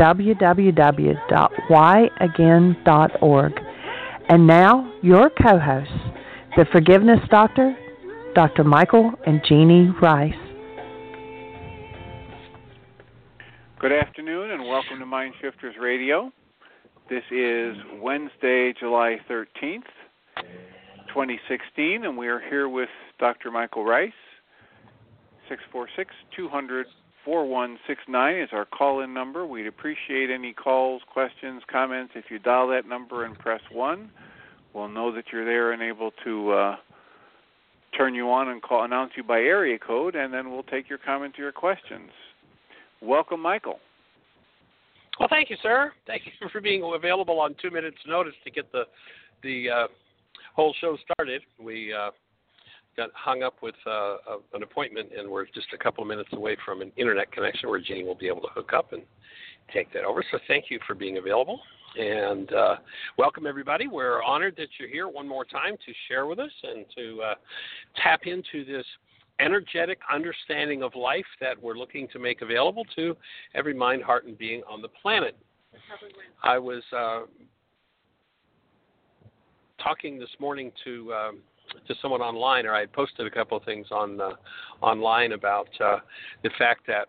www.whyagain.org. And now, your co hosts, the Forgiveness Doctor, Dr. Michael and Jeanie Ryce. Good afternoon and welcome to Mind Shifters Radio. This is Wednesday, July 13th, 2016, and we are here with Dr. Michael Ryce. 646 200 4169 is our call in number. We'd appreciate any calls, questions, comments. If you dial that number and press 1, we'll know that you're there and able to uh, turn you on and call, announce you by area code, and then we'll take your comments or your questions. Welcome, Michael. Well, thank you, sir. Thank you for being available on two minutes' notice to get the the uh, whole show started. We uh, got hung up with uh, a, an appointment, and we're just a couple of minutes away from an internet connection where Jeanie will be able to hook up and take that over. So, thank you for being available. And uh, welcome, everybody. We're honored that you're here one more time to share with us and to uh, tap into this energetic understanding of life that we're looking to make available to every mind, heart, and being on the planet. I was uh, talking this morning to um, to someone online, or I had posted a couple of things on uh, online about uh, the fact that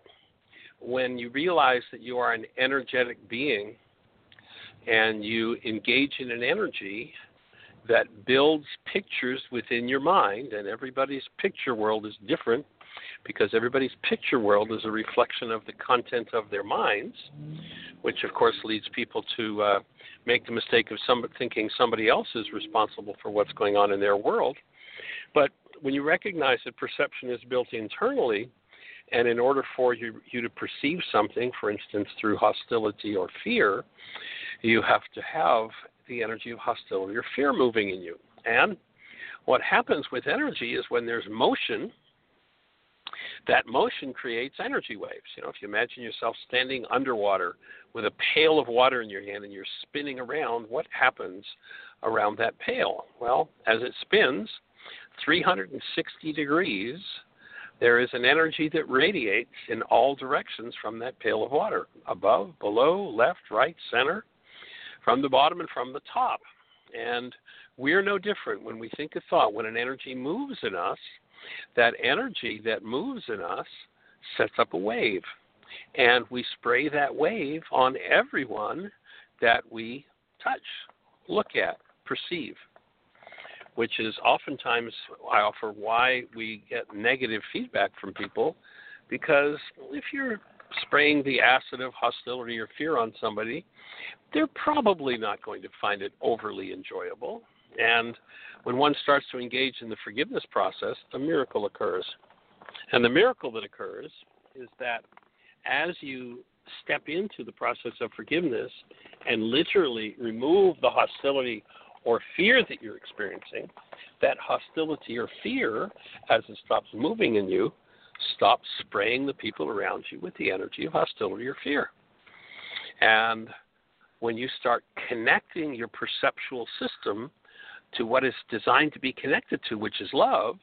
when you realize that you are an energetic being and you engage in an energy that builds pictures within your mind, and everybody's picture world is different because everybody's picture world is a reflection of the content of their minds, which of course leads people to uh, make the mistake of some, thinking somebody else is responsible for what's going on in their world. But when you recognize that perception is built internally, and in order for you, you to perceive something, for instance, through hostility or fear, you have to have the energy of hostility or fear moving in you. And what happens with energy is when there's motion, that motion creates energy waves. You know, if you imagine yourself standing underwater with a pail of water in your hand and you're spinning around, what happens around that pail? Well, as it spins 360 degrees, there is an energy that radiates in all directions from that pail of water above, below, left, right, center, from the bottom and from the top. And we're no different when we think a thought, when an energy moves in us, that energy that moves in us sets up a wave. And we spray that wave on everyone that we touch, look at, perceive, which is oftentimes I offer why we get negative feedback from people because if you're spraying the acid of hostility or fear on somebody, they're probably not going to find it overly enjoyable. And when one starts to engage in the forgiveness process, a miracle occurs. And the miracle that occurs is that as you step into the process of forgiveness and literally remove the hostility or fear that you're experiencing, that hostility or fear, as it stops moving in you, stops spraying the people around you with the energy of hostility or fear. And when you start connecting your perceptual system to what is designed to be connected to, which is love,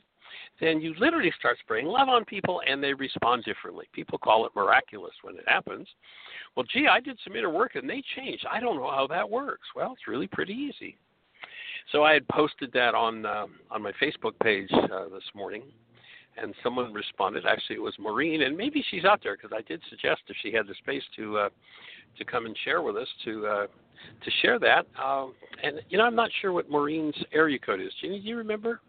then you literally start spraying love on people and they respond differently. People call it miraculous when it happens. Well, gee, I did some inner work and they changed. I don't know how that works. Well, it's really pretty easy. So I had posted that on uh, on my Facebook page uh, this morning, and someone responded. Actually, it was Maureen, and maybe she's out there because I did suggest if she had the space to uh, to come and share with us to uh, to share that. Um, and you know, I'm not sure what Maureen's area code is. Do you remember?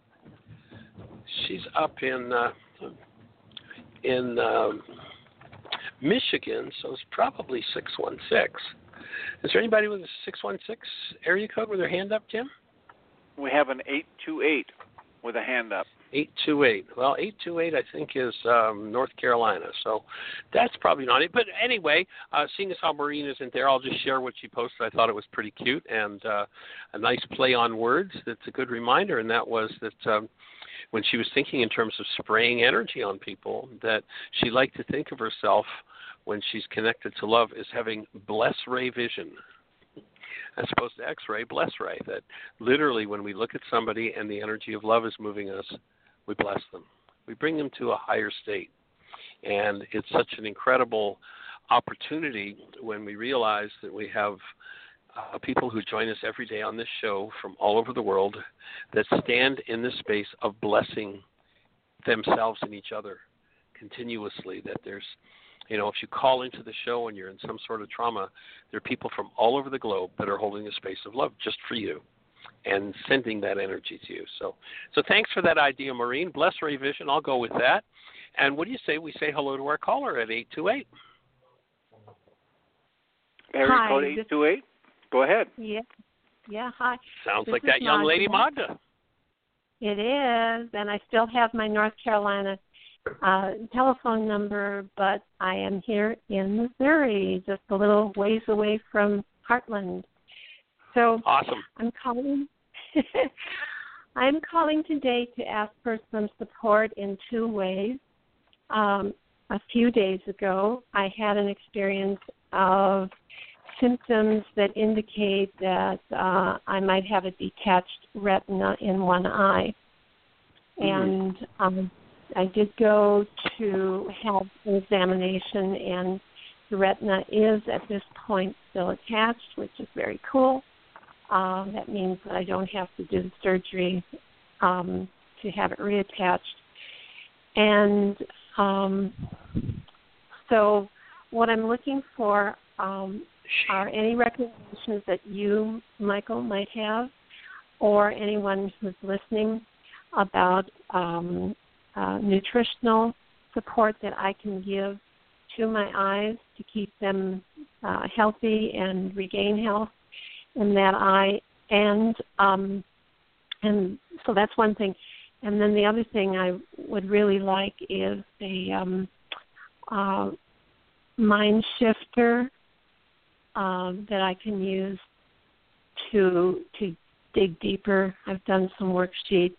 She's up in uh, in um, Michigan, so it's probably six one six. Is there anybody with a six one six area code with their hand up, Jim? We have an eight two eight with a hand up. Eight two eight. Well, eight two eight, I think, is um, North Carolina, so that's probably not it. But anyway, uh, seeing as how Maureen isn't there, I'll just share what she posted. I thought it was pretty cute and uh, a nice play on words. That's a good reminder, and that was that. Um, when she was thinking in terms of spraying energy on people, that she liked to think of herself when she's connected to love as having bless ray vision as opposed to x-ray bless ray that literally when we look at somebody and the energy of love is moving us we bless them. We bring them to a higher state. And it's such an incredible opportunity when we realize that we have uh, people who join us every day on this show from all over the world that stand in the space of blessing themselves and each other continuously. That there's, you know, if you call into the show and you're in some sort of trauma, there are people from all over the globe that are holding a space of love just for you and sending that energy to you. So, so thanks for that idea, Maureen. Bless Ray Vision. I'll go with that. And what do you say we say hello to our caller at eight two eight? Area code eight two eight. Go ahead. Yeah. Yeah, hi. Sounds This like is that young lady Magda. Magda. It is, and I still have my North Carolina uh telephone number, but I am here in Missouri, just a little ways away from Heartland. So Awesome. I'm calling I'm calling today to ask for some support in two ways. Um, a few days ago, I had an experience of symptoms that indicate that uh, I might have a detached retina in one eye. And um, I did go to have an examination, and the retina is at this point still attached, which is very cool. Um, that means that I don't have to do the surgery um, to have it reattached. And um, so, what I'm looking for um, are any recommendations that you, Michael, might have, or anyone who's listening about um, uh, nutritional support that I can give to my eyes to keep them uh, healthy and regain health in that eye. And um, and so that's one thing. And then the other thing I would really like is a um, uh, mind shifter um, that I can use to to dig deeper. I've done some worksheets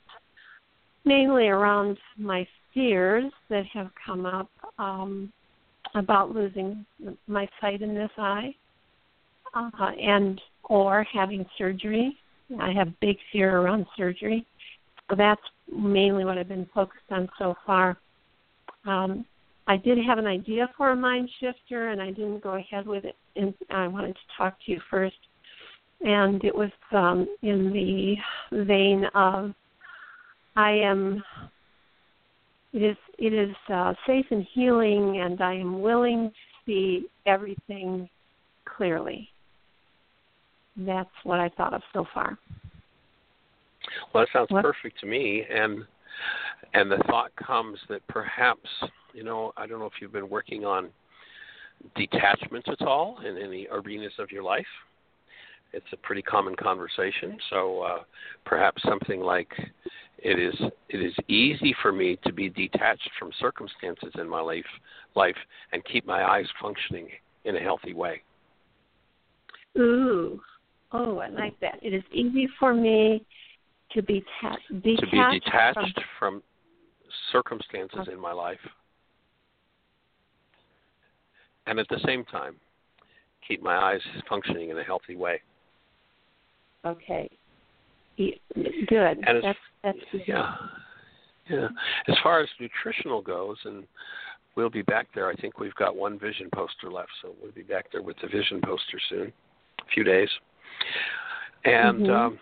mainly around my fears that have come up um, about losing my sight in this eye uh, and or having surgery. I have big fear around surgery. So that's mainly what I've been focused on so far. Um, I did have an idea for a mind shifter, and I didn't go ahead with it. And I wanted to talk to you first, and it was um, in the vein of I am. It is it is uh, safe and healing, and I am willing to see everything clearly. That's what I thought of so far. Well, that sounds What? perfect to me, and and the thought comes that perhaps you know I don't know if you've been working on detachment at all in any arenas of your life. It's a pretty common conversation, so uh, perhaps something like it is it is easy for me to be detached from circumstances in my life life and keep my eyes functioning in a healthy way. Ooh, oh, I like that. It is easy for me to be ta- detached, to be detached from from circumstances in my life and at the same time keep my eyes functioning in a healthy way Okay. Good. And that's that's good. yeah yeah as far as nutritional goes and we'll be back there i think we've got one vision poster left so we'll be back there with the vision poster soon a few days and Mhm. um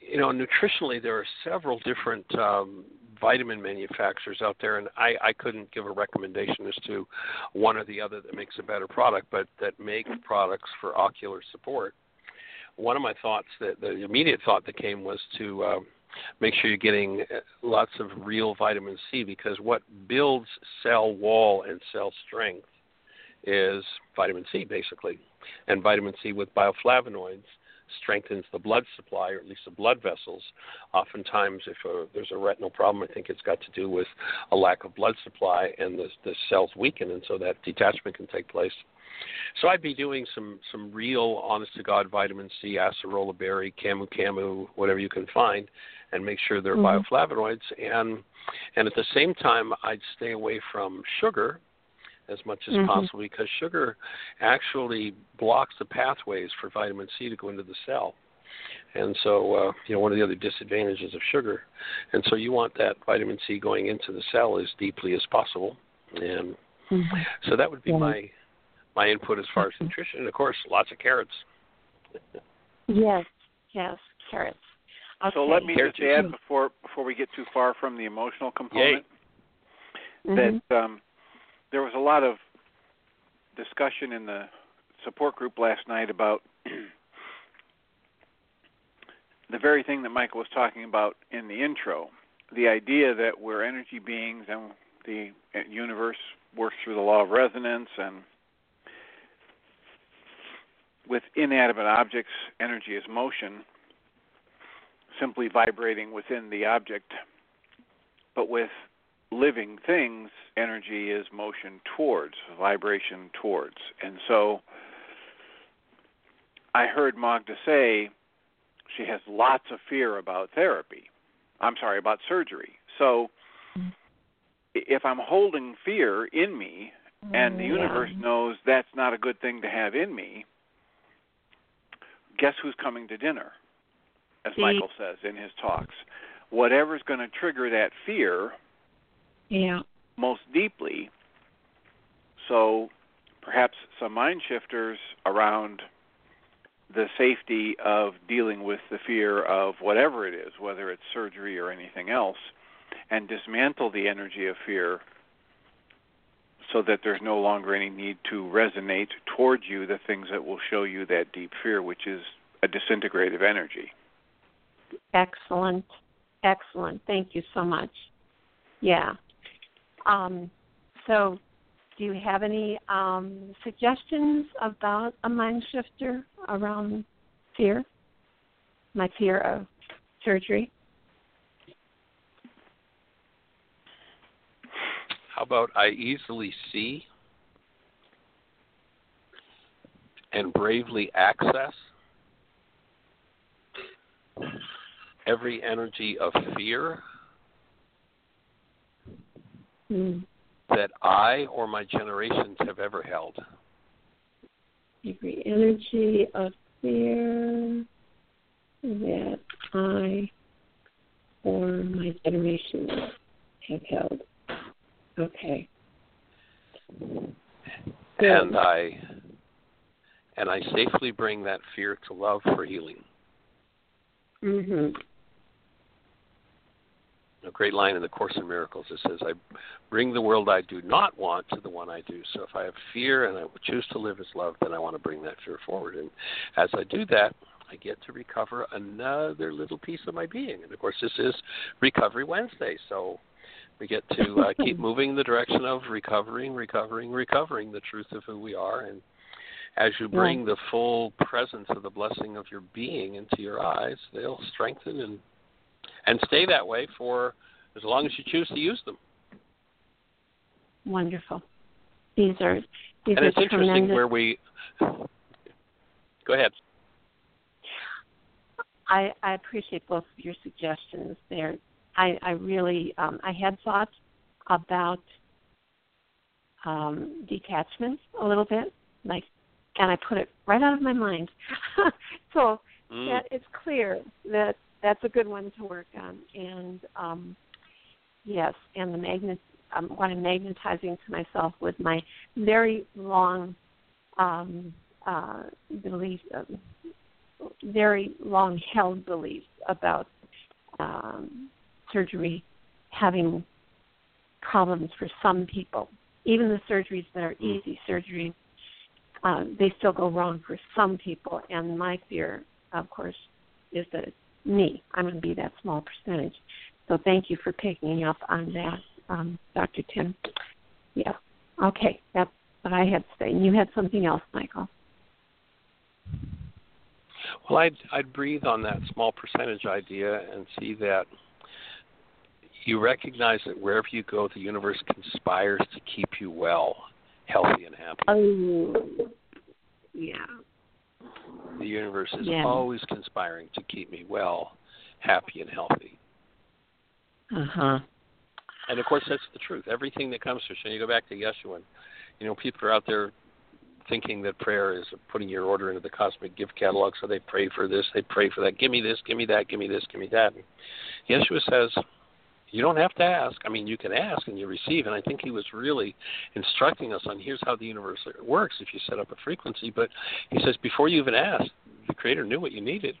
you know nutritionally there are several different um vitamin manufacturers out there and I, I couldn't give a recommendation as to one or the other that makes a better product but that make products for ocular support one of my thoughts that the immediate thought that came was to uh, make sure you're getting uh, lots of real vitamin C because what builds cell wall and cell strength is vitamin C basically, and vitamin C with bioflavonoids strengthens the blood supply, or at least the blood vessels. Oftentimes, if uh, there's a retinal problem, I think it's got to do with a lack of blood supply, and the, the cells weaken, and so that detachment can take place. So I'd be doing some some real, honest to God, vitamin C, acerola berry, camu camu, whatever you can find, and make sure they're mm-hmm. bioflavonoids. And and at the same time, I'd stay away from sugar as much as mm-hmm. possible because sugar actually blocks the pathways for vitamin C to go into the cell. And so, uh, you know, one of the other disadvantages of sugar. And so, you want that vitamin C going into the cell as deeply as possible. And mm-hmm. so, that would be yeah. my my input as far as nutrition. And of course, lots of carrots. yes, yes, carrots. Okay. So let me just add before before we get too far from the emotional component Yay. that mm-hmm. um, there was a lot of discussion in the support group last night about the very thing that Michael was talking about in the intro the idea that we're energy beings and the universe works through the law of resonance and with inanimate objects energy is motion simply vibrating within the object but with living things, energy is motion towards, vibration towards. And so I heard Magda say she has lots of fear about therapy. I'm sorry, about surgery. So if I'm holding fear in me and the mm, universe knows that's not a good thing to have in me, guess who's coming to dinner? As Michael says in his talks. Whatever's going to trigger that fear yeah. most deeply. So perhaps some mind shifters around the safety of dealing with the fear of whatever it is, whether it's surgery or anything else, and dismantle the energy of fear so that there's no longer any need to resonate towards you the things that will show you that deep fear, which is a disintegrative energy. Excellent. Excellent. Thank you so much. Yeah. Um, so, do you have any um, suggestions about a mind shifter around fear? My fear of surgery. How about I easily see and bravely access every energy of fear mm. that I or my generations have ever held. Every energy of fear that I or my generations have held. Okay. And I and I safely bring that fear to love for healing. Mhm a great line in the Course in Miracles. It says, "I bring the world I do not want to the one I do." So if I have fear and I choose to live as love, then I want to bring that fear forward. And as I do that, I get to recover another little piece of my being. And of course, this is Recovery Wednesday, so we get to uh, keep moving in the direction of recovering, recovering, recovering the truth of who we are. And as you bring the full presence of the blessing of your being into your eyes, they'll strengthen and and stay that way for as long as you choose to use them. Wonderful. These are these and are it's interesting tremendous. where we. Go ahead. I, I appreciate both of your suggestions there. I, I really um, I had thought about um, detachment a little bit, like, and I put it right out of my mind. so mm. that it's clear that that's a good one to work on. And um, yes, and the magnet, um, what I'm magnetizing to myself with my very long um, uh, belief, uh, very long held beliefs about um, surgery having problems for some people. Even the surgeries that are easy surgeries, uh, they still go wrong for some people. And my fear of course, is the me. I'm going to be that small percentage. So thank you for picking up on that, um, Dr. Tim. Yeah. Okay, that's what I had to say. And you had something else, Michael. Well, I'd I'd breathe on that small percentage idea and see that you recognize that wherever you go, the universe conspires to keep you well, healthy, and happy. Oh, yeah. The universe is Yeah. always conspiring to keep me well, happy, and healthy. Uh huh. And of course, that's the truth. Everything that comes to us, and you go back to Yeshua, and, you know, people are out there thinking that prayer is putting your order into the cosmic gift catalog. So they pray for this, they pray for that. Give me this, give me that, give me this, give me that. And Yeshua says, you don't have to ask. I mean, you can ask and you receive. And I think he was really instructing us on here's how the universe works if you set up a frequency. But he says, before you even asked, the Creator knew what you needed.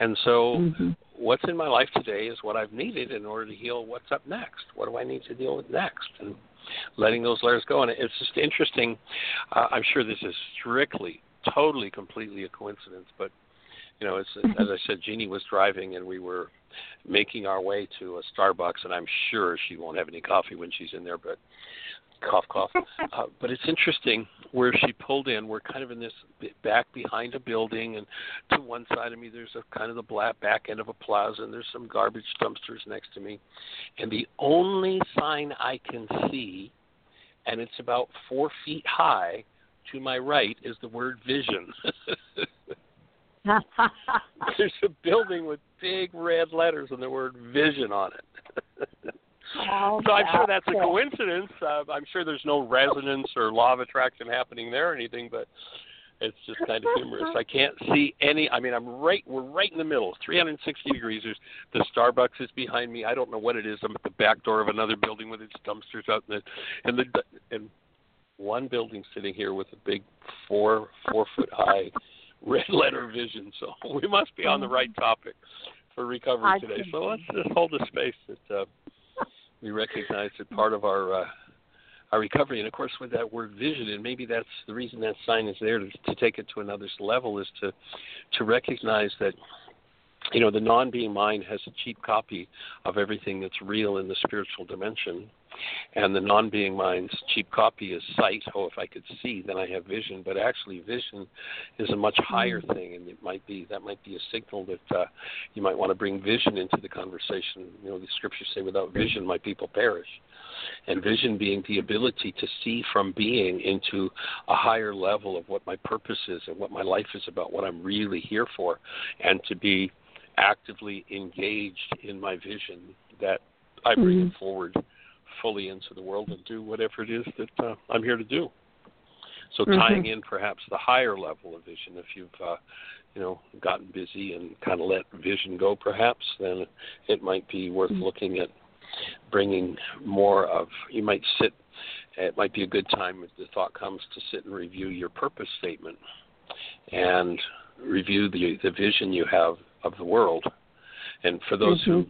And so, Mm-hmm. what's in my life today is what I've needed in order to heal what's up next. What do I need to deal with next? And letting those layers go. And it's just interesting. Uh, I'm sure this is strictly, totally, completely a coincidence, but you know, it's as I said, Jeanie was driving and we were making our way to a Starbucks, and I'm sure she won't have any coffee when she's in there, but cough, cough. Uh, but it's interesting where she pulled in. We're kind of in this b- back behind a building, and to one side of me, there's a kind of the black back end of a plaza, and there's some garbage dumpsters next to me. And the only sign I can see, and it's about four feet high, to my right is the word vision. There's a building with big red letters and the word vision on it. So I'm sure that's a coincidence. Uh, I'm sure there's no resonance or law of attraction happening there or anything, but it's just kind of humorous. I can't see any. I mean, I'm right. We're right in the middle, 360 degrees. There's the Starbucks is behind me. I don't know what it is. I'm at the back door of another building with its dumpsters out in the and the and one building sitting here with a big four four foot high red letter vision. So we must be on the right topic for recovery I today. So let's just hold the space that uh, we recognize that part of our uh, our recovery, and of course with that word vision, and maybe that's the reason that sign is there to, to take it to another level, is to to recognize that you know the non-being mind has a cheap copy of everything that's real in the spiritual dimension and the non-being mind's cheap copy is sight. Oh if i could see then i have vision. But actually vision is a much higher thing and it might be that might be a signal that uh, you might want to bring vision into the conversation. You know the scriptures say without vision my people perish. And vision being the ability to see from being into a higher level of what my purpose is and what my life is about what i'm really here for and to be actively engaged in my vision that I bring it forward fully into the world and do whatever it is that uh, I'm here to do. So tying in perhaps the higher level of vision, if you've uh, you know gotten busy and kind of let vision go, perhaps then it might be worth looking at bringing more of. You might sit. It might be a good time if the thought comes to sit and review your purpose statement and review the the vision you have of the world. And for those who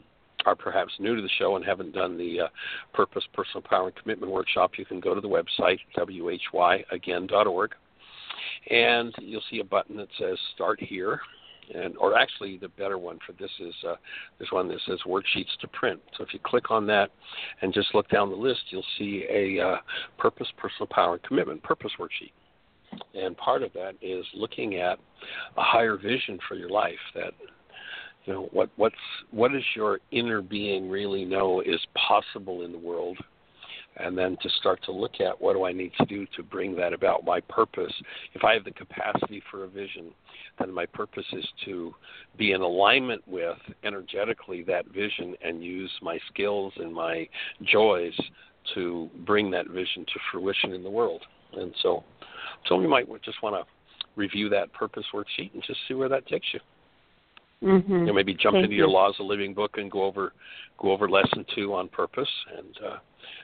are perhaps new to the show and haven't done the uh, Purpose, Personal Power, and Commitment workshop, you can go to the website, whyagain.org, and you'll see a button that says Start Here. And, or actually, the better one for this is uh, there's one that says worksheets to print. So if you click on that and just look down the list, you'll see a uh, purpose, personal power, and commitment purpose worksheet. And part of that is looking at a higher vision for your life that you know what what's what does your inner being really know is possible in the world? And then to start to look at what do I need to do to bring that about? My purpose if I have the capacity for a vision then my purpose is to be in alignment with energetically that vision and use my skills and my joys to bring that vision to fruition in the world. And so so we might just want to review that purpose worksheet and just see where that takes you Mm-hmm. you know, maybe jump Thank into your laws of living book and go over go over lesson two on purpose and uh,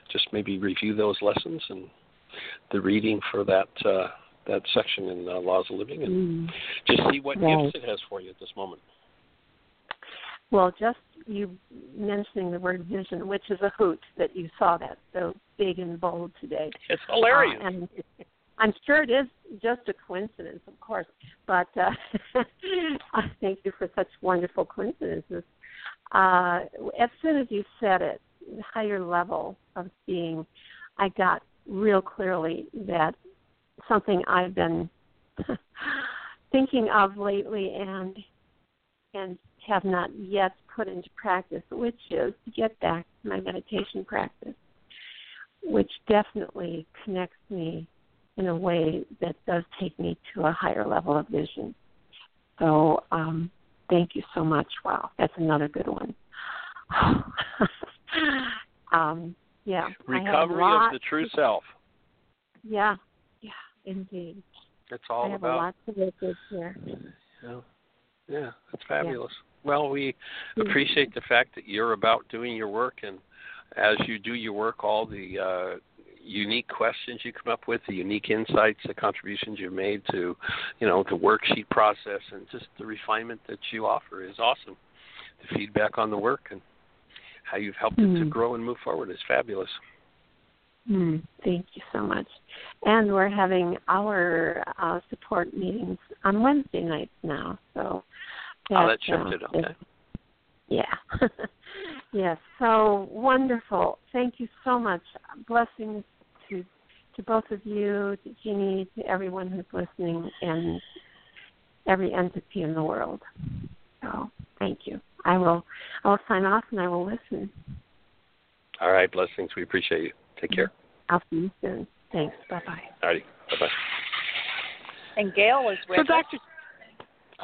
just maybe review those lessons and the reading for that uh, that section in uh, laws of living and Mm. just see what Right. gifts it has for you at this moment. Well, just you mentioning the word vision, which is a hoot that you saw that so big and bold today. It's hilarious. Uh, and I'm sure it is just a coincidence, of course, but uh, thank you for such wonderful coincidences. Uh, as soon as you said it, the higher level of being, I got real clearly that something I've been thinking of lately and and have not yet put into practice, which is to get back to my meditation practice, which definitely connects me in a way that does take me to a higher level of vision. So um, thank you so much. Wow, that's another good one. um, yeah. Recovery of the true self. Yeah, yeah, indeed. That's all I have about. a lot to work with here. Yeah, yeah, that's fabulous. Yeah. Well, we appreciate the fact that you're about doing your work, and as you do your work, all the uh, unique questions you come up with, the unique insights, the contributions you've made to, you know, the worksheet process, and just the refinement that you offer is awesome. The feedback on the work and how you've helped mm. it to hmm. grow and move forward is fabulous. Mm, thank you so much. And we're having our uh, support meetings on Wednesday nights now. So that, oh, that shifted. Uh, okay. Yeah. yes. So wonderful. Thank you so much. Blessings to to both of you, to Jeanie, to everyone who's listening, and every entity in the world. So thank you. I will I will sign off and I will listen. All right, blessings. We appreciate you. Take care. I'll see you soon. Thanks. Bye bye. All righty. Bye bye. And Gail is with so, Doctor.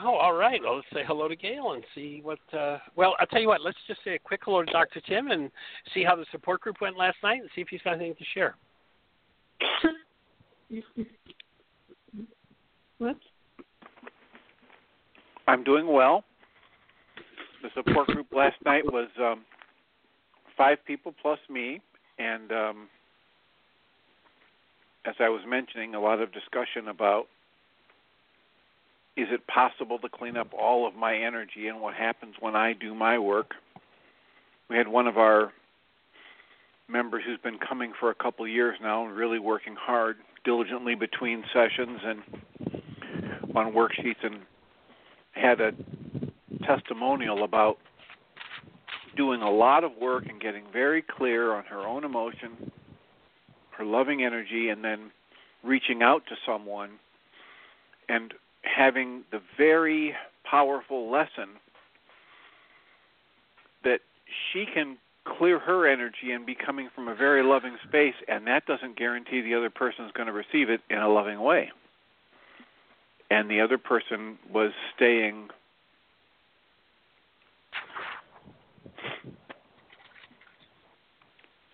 Oh, all right. Well, let's say hello to Gail and see what. Uh, well, I'll tell you what. Let's just say a quick hello to Dr. Tim and see how the support group went last night and see if he's got anything to share. What? I'm doing well. The support group last night was um, five people plus me, and um, as I was mentioning, a lot of discussion about is it possible to clean up all of my energy and what happens when I do my work. We had one of our members who's been coming for a couple of years now and really working hard diligently between sessions and on worksheets and had a testimonial about doing a lot of work and getting very clear on her own emotion, her loving energy, and then reaching out to someone and having the very powerful lesson that she can clear her energy and be coming from a very loving space, and that doesn't guarantee the other person is going to receive it in a loving way. And the other person was staying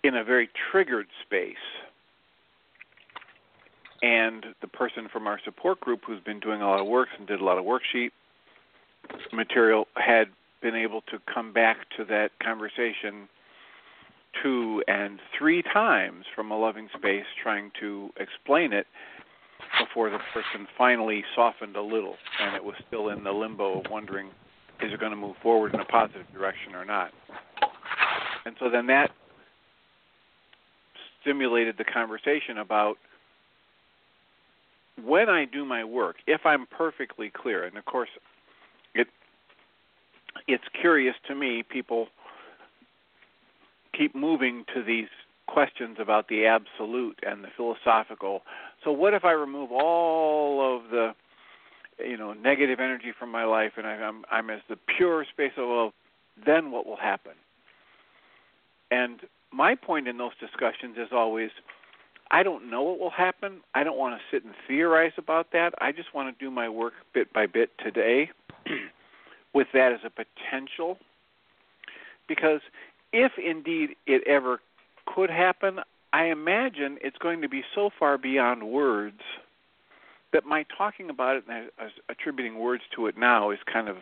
in a very triggered space. And the person from our support group who's been doing a lot of work and did a lot of worksheet material had been able to come back to that conversation two and three times from a loving space trying to explain it before the person finally softened a little and it was still in the limbo of wondering is it going to move forward in a positive direction or not. And so then that stimulated the conversation about when I do my work, if I'm perfectly clear, and of course it it's curious to me people keep moving to these questions about the absolute and the philosophical. So what if I remove all of the you know negative energy from my life and I'm I'm as the pure space of love? Then what will happen? And my point in those discussions is always I don't know what will happen. I don't want to sit and theorize about that. I just want to do my work bit by bit today with that as a potential. Because if indeed it ever could happen, I imagine it's going to be so far beyond words that my talking about it and attributing words to it now is kind of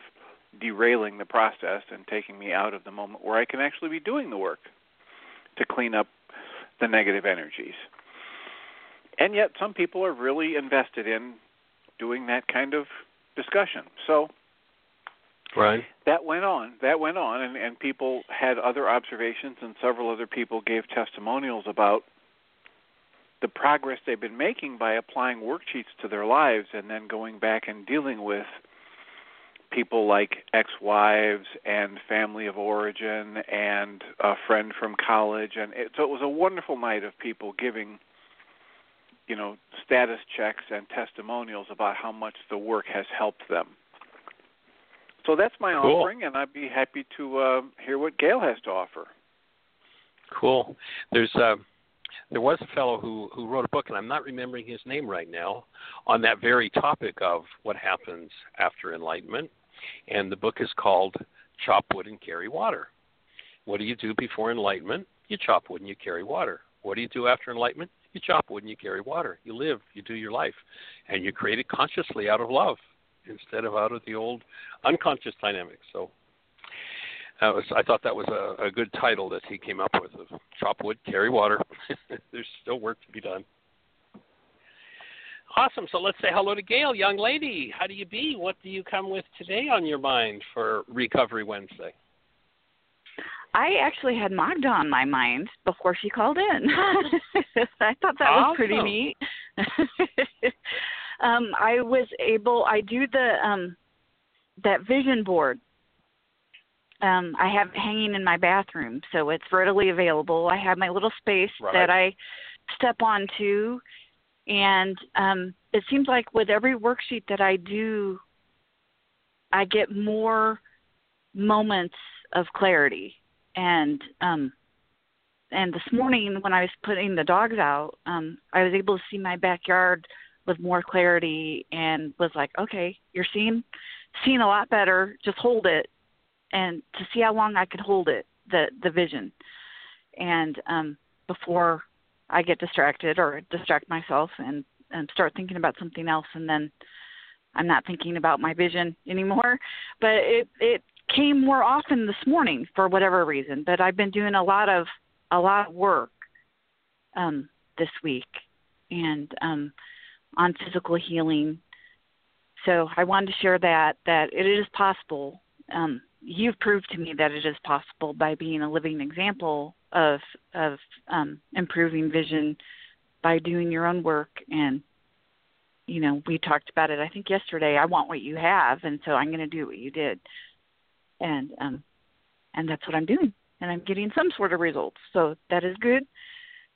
derailing the process and taking me out of the moment where I can actually be doing the work to clean up the negative energies. And yet, some people are really invested in doing that kind of discussion. So, Right. That went on. That went on, and, and people had other observations, and several other people gave testimonials about the progress they've been making by applying worksheets to their lives and then going back and dealing with people like ex-wives and family of origin and a friend from college and it, so it was a wonderful night of people giving you know status checks and testimonials about how much the work has helped them so that's my Cool. offering and i'd be happy to uh, hear what gail has to offer Cool. There's uh, there was a fellow who who wrote a book, and I'm not remembering his name right now, on that very topic of what happens after enlightenment. And the book is called "Chop Wood and Carry Water." What do you do before enlightenment? You chop wood and you carry water. What do you do after enlightenment? You chop wood and you carry water. You live, you do your life, and you create it consciously out of love instead of out of the old unconscious dynamics. So that was I thought that was a, a good title that he came up with of chop wood, carry water. There's still work to be done. Awesome. So let's say hello to Gail, young lady. How do you be? What do you come with today on your mind for Recovery Wednesday? I actually had Magda on my mind before she called in. I thought that was pretty neat. um, I was able. I do the um, that vision board. Um, I have hanging in my bathroom, so it's readily available. I have my little space Right. that I step onto, and um, it seems like with every worksheet that I do, I get more moments of clarity and um and this morning when I was putting the dogs out, um, I was able to see my backyard with more clarity and was like, Okay, you're seeing seeing a lot better, just hold it and to see how long I could hold it, the the vision. And um before I get distracted or distract myself and, and start thinking about something else and then I'm not thinking about my vision anymore. But it it came more often this morning for whatever reason. But I've been doing a lot of a lot of work um, this week and um, on physical healing. So I wanted to share that that it is possible. Um, you've proved to me that it is possible by being a living example of of um, improving vision by doing your own work and you know we talked about it i think yesterday i want what you have and so i'm going to do what you did and um and that's what i'm doing and i'm getting some sort of results so that is good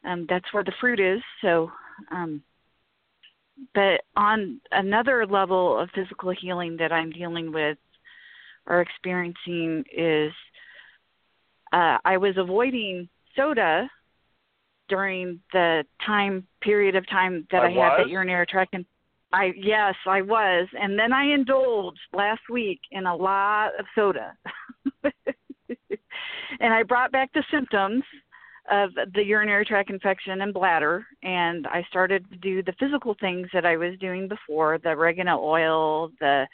um that's where the fruit is so um but on another level of physical healing that i'm dealing with or experiencing is uh i was avoiding soda during the time period of time that I I, had that urinary tract and I yes, I was. And then I indulged last week in a lot of soda. and I brought back the symptoms of the urinary tract infection and bladder and I started to do the physical things that I was doing before, the oregano oil, the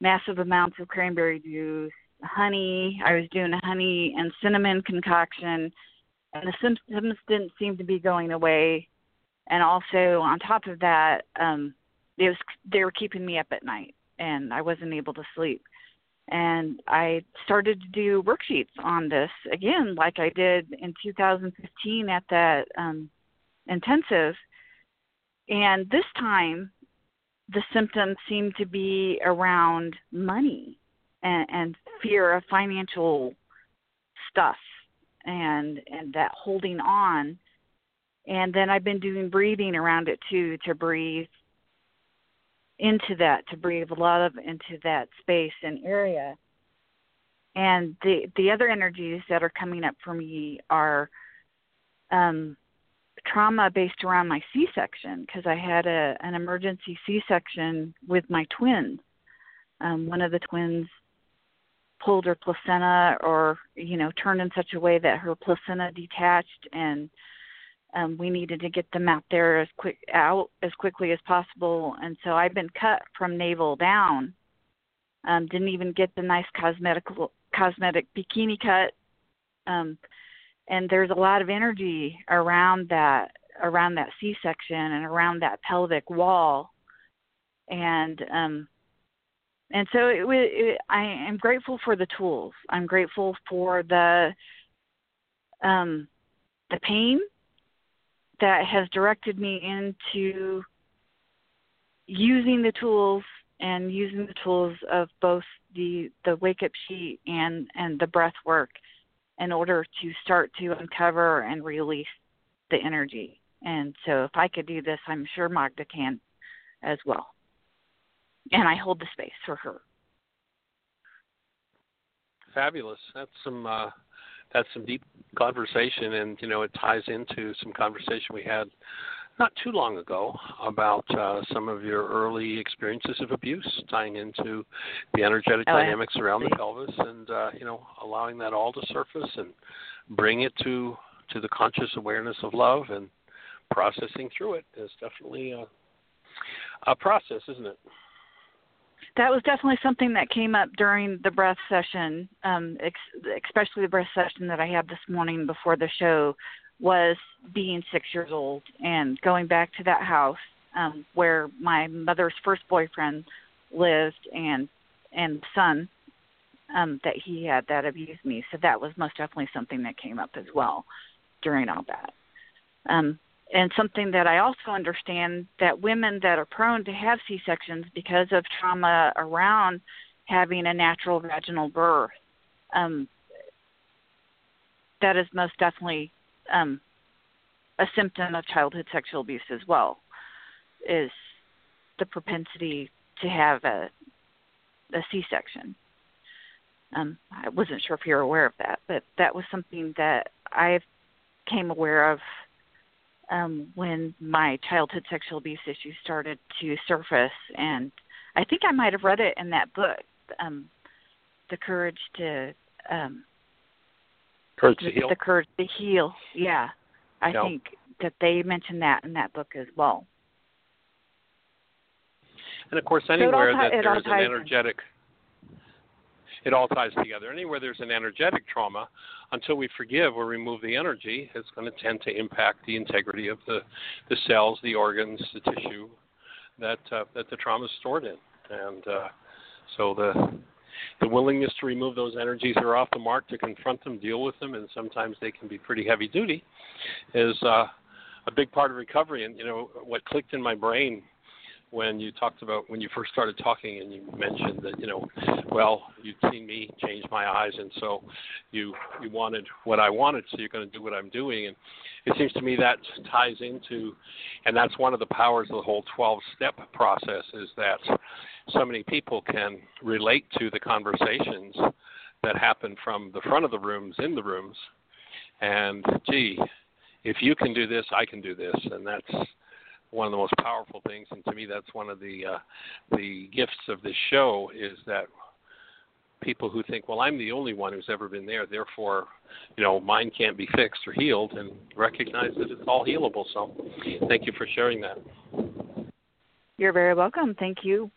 massive amounts of cranberry juice, honey. I was doing a honey and cinnamon concoction and the symptoms didn't seem to be going away. And also on top of that, um, it was they were keeping me up at night, and I wasn't able to sleep. And I started to do worksheets on this again, like I did in 2015 at that um, intensive. And this time, the symptoms seemed to be around money and, and fear of financial stuff and and that holding on and then i've been doing breathing around it too to breathe into that to breathe love into that space and area. And the the other energies that are coming up for me are um trauma based around my c-section because i had a an emergency c-section with my twins. Um one of the twins pulled her placenta or you know turned in such a way that her placenta detached and um we needed to get them out there as quick out as quickly as possible. And so I've been cut from navel down. Um didn't even get the nice cosmetic cosmetic bikini cut. Um and there's a lot of energy around that around that C-section and around that pelvic wall. And um and so it, it, I am grateful for the tools. I'm grateful for the um, the pain that has directed me into using the tools and using the tools of both the the wake up sheet and and the breath work in order to start to uncover and release the energy. And so if I could do this, I'm sure Magda can as well. And I hold the space for her. Fabulous. That's some uh, that's some deep conversation, and you know it ties into some conversation we had not too long ago about uh, some of your early experiences of abuse, tying into the energetic oh, dynamics around the pelvis, and uh, you know allowing that all to surface and bring it to to the conscious awareness of love and processing through it is definitely a, a process, isn't it? That was definitely something that came up during the breath session, um, ex- especially the breath session that I had this morning before the show, was being six years old and going back to that house um, where my mother's first boyfriend lived and and son um, that he had that abused me. So that was most definitely something that came up as well during all that. Um, and something that I also understand that women that are prone to have C sections because of trauma around having a natural vaginal birth, um, that is most definitely um, a symptom of childhood sexual abuse as well. Is the propensity to have a a C section. Um, I wasn't sure if you're aware of that, but that was something that I came aware of um, when my childhood sexual abuse issues started to surface, and I think I might have read it in that book, um, "The Courage to." Um, courage to heal. The courage to heal. Yeah, I think that they mentioned that in that book as well. And of course, anywhere ti- that it all there's an energetic, it all ties together. Anywhere there's an energetic trauma, until we forgive or remove the energy, it's going to tend to impact the integrity of the, the cells, the organs, the tissue that uh, that the trauma is stored in. And uh, so the the willingness to remove those energies that are off the mark, to confront them, deal with them, and sometimes they can be pretty heavy duty, is uh, a big part of recovery. And you know what clicked in my brain when you talked about when you first started talking and you mentioned that you know well you'd seen me change my eyes and so you you wanted what I wanted so you're going to do what I'm doing. And it seems to me that ties into and that's one of the powers of the whole 12 step process is that so many people can relate to the conversations that happen from the front of the rooms in the rooms. And gee if you can do this I can do this. And that's one of the most powerful things, and to me, that's one of the uh, the gifts of this show is that people who think, well, I'm the only one who's ever been there, therefore, you know, mine can't be fixed or healed, and recognize that it's all healable. So, thank you for sharing that. You're very welcome. Thank you.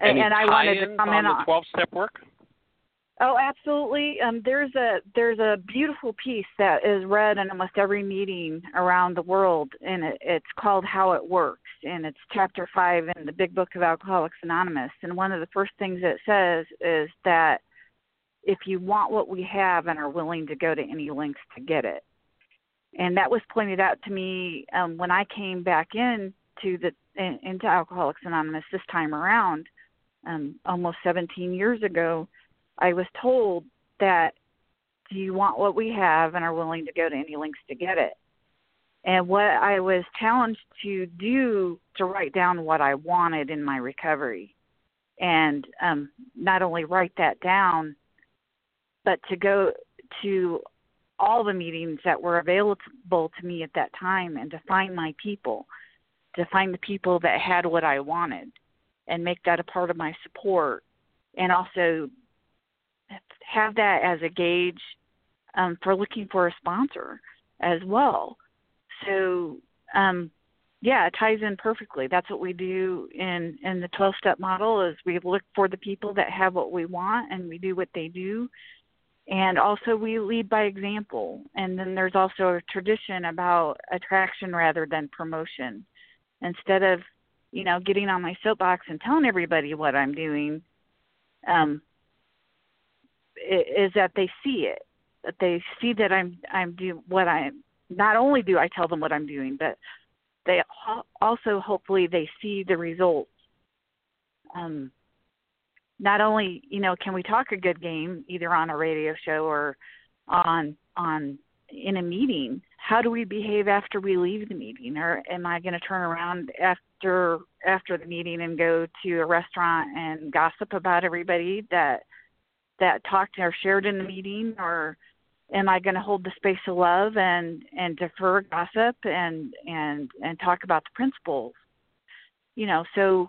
Any and I wanted to comment on the 12 step work. Oh, absolutely. Um, there's a there's a beautiful piece that is read in almost every meeting around the world, and it, it's called "How It Works," and it's chapter five in the Big Book of Alcoholics Anonymous. And one of the first things it says is that if you want what we have and are willing to go to any lengths to get it, and that was pointed out to me um, when I came back in to the in, into Alcoholics Anonymous this time around, um, almost 17 years ago I was told that do you want what we have and are willing to go to any lengths to get it? And what I was challenged to do to write down what I wanted in my recovery and um, not only write that down, but to go to all the meetings that were available to me at that time and to find my people, to find the people that had what I wanted and make that a part of my support and also have that as a gauge um, for looking for a sponsor as well. So, um, yeah, it ties in perfectly. That's what we do in in the 12 step model is we look for the people that have what we want and we do what they do. And also we lead by example. And then there's also a tradition about attraction rather than promotion. Instead of, you know, getting on my soapbox and telling everybody what I'm doing, um, is that they see it that they see that i'm i'm doing what i'm not only do I tell them what I'm doing, but they also hopefully they see the results. Um, not only you know can we talk a good game either on a radio show or on on in a meeting how do we behave after we leave the meeting or am i going to turn around after after the meeting and go to a restaurant and gossip about everybody that that talked or shared in the meeting or am i going to hold the space of love and and defer gossip and and and talk about the principles you know so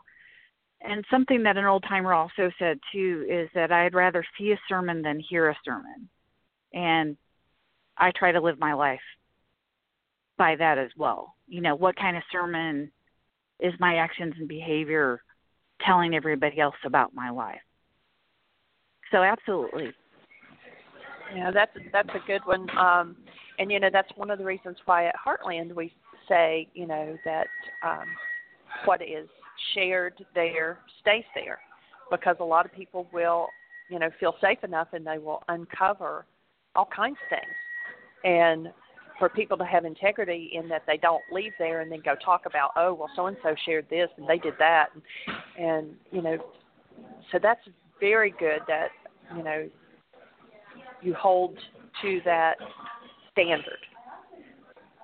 and something that an old timer also said too is that I'd rather see a sermon than hear a sermon. And I try to live my life by that as well. You know, what kind of sermon is my actions and behavior telling everybody else about my life? So absolutely. Yeah, that's that's a good one. Um and you know, that's one of the reasons why at Heartland we say, you know, that um what is shared there stays there because a lot of people will, you know, feel safe enough and they will uncover all kinds of things. And for people to have integrity in that they don't leave there and then go talk about, oh, well, so and so shared this and they did that, and, and you know, so that's very good that you know you hold to that standard.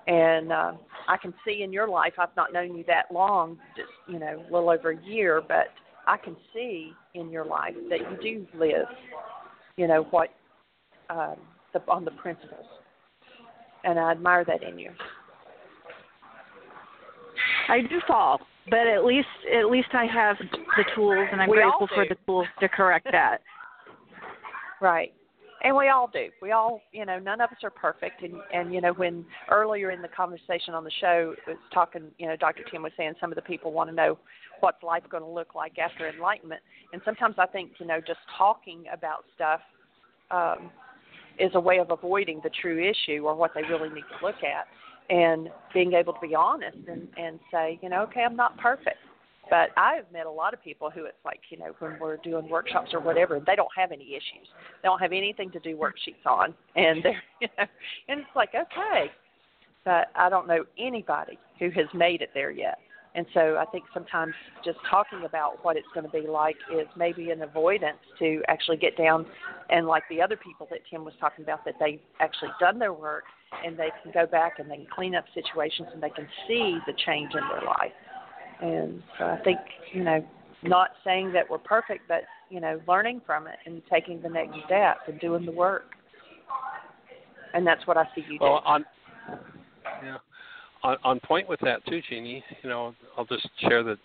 And uh, I can see in your life, I've not known you that long, just, you know, a little over a year, but I can see in your life that you do live, you know, what um, the, on the principles, and I admire that in you. I do fall, but at least at least I have the tools, and I'm we grateful for the tools to correct that. right and we all do. We all, you know, none of us are perfect. And and you know, when earlier in the conversation on the show, it was talking, you know, Dr. Tim was saying some of the people want to know what's life going to look like after enlightenment. And sometimes I think, you know, just talking about stuff um, is a way of avoiding the true issue or what they really need to look at, and being able to be honest and and say, you know, okay, I'm not perfect but I've met a lot of people who it's like, you know, when we're doing workshops or whatever, they don't have any issues. They don't have anything to do worksheets on. And they're, you know, and it's like, okay. But I don't know anybody who has made it there yet. And so I think sometimes just talking about what it's going to be like is maybe an avoidance to actually get down and like the other people that Tim was talking about that they've actually done their work and they can go back and they can clean up situations and they can see the change in their life. And so I think, you know, not saying that we're perfect, but, you know, learning from it and taking the next step and doing the work. And that's what I see you well, do. On, yeah. On, on point with that too, Jeanie. You know, I'll just share that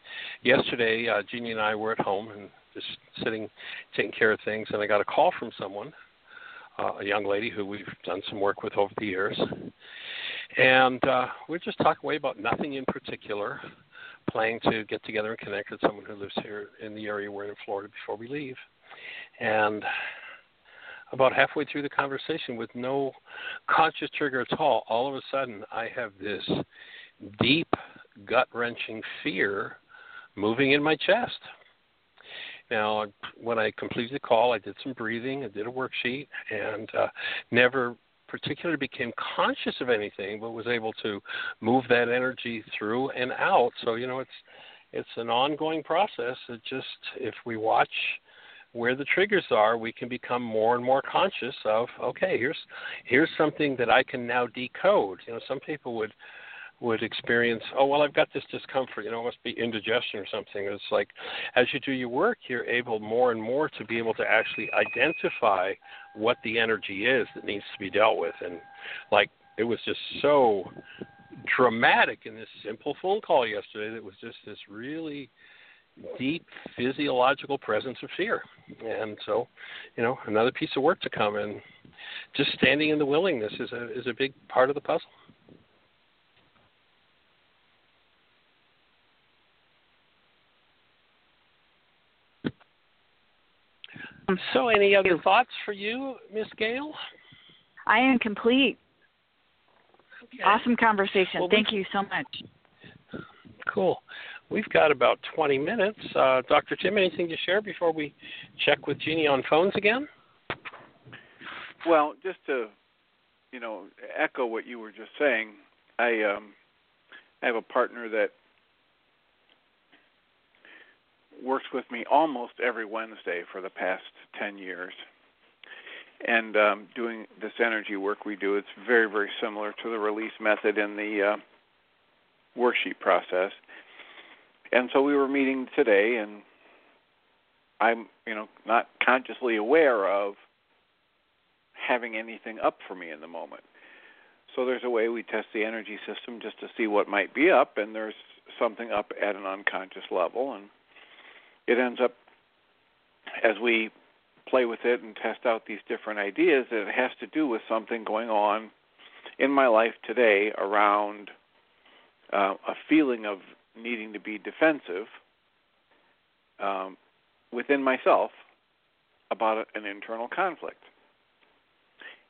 yesterday, uh, Jeanie and I were at home and just sitting, taking care of things, and I got a call from someone, uh, a young lady who we've done some work with over the years, and uh, we're just talking way about nothing in particular planning to get together and connect with someone who lives here in the area we're in Florida before we leave. And about halfway through the conversation, with no conscious trigger at all, all of a sudden I have this deep, gut wrenching fear moving in my chest. Now, when I completed the call, I did some breathing, I did a worksheet, and uh, never particularly became conscious of anything, but was able to move that energy through and out. So you know, it's it's an ongoing process. It just if we watch where the triggers are, we can become more and more conscious of okay, here's here's something that I can now decode. You know, some people would would experience, oh well, I've got this discomfort. You know, it must be indigestion or something. It's like as you do your work, you're able more and more to be able to actually identify what the energy is that needs to be dealt with. And like it was just so dramatic in this simple phone call yesterday that was just this really deep physiological presence of fear. And so, you know, another piece of work to come and just standing in the willingness is a is a big part of the puzzle. Um, so, any other thoughts for you, Miss Gail? I am complete. Okay. Awesome conversation. Well, Thank you so much. Cool. We've got about 20 minutes. Uh, Dr. Tim, anything to share before we check with Jeanie on phones again? Well, just to you know, echo what you were just saying. I um, I have a partner that works with me almost every Wednesday for the past 10 years. And um, doing this energy work we do, it's very, very similar to the release method in the uh, worksheet process. And so we were meeting today, and I'm, you know, not consciously aware of having anything up for me in the moment. So there's a way we test the energy system just to see what might be up, and there's something up at an unconscious level, and it ends up as we play with it and test out these different ideas that it has to do with something going on in my life today around uh, a feeling of needing to be defensive um, within myself about an internal conflict.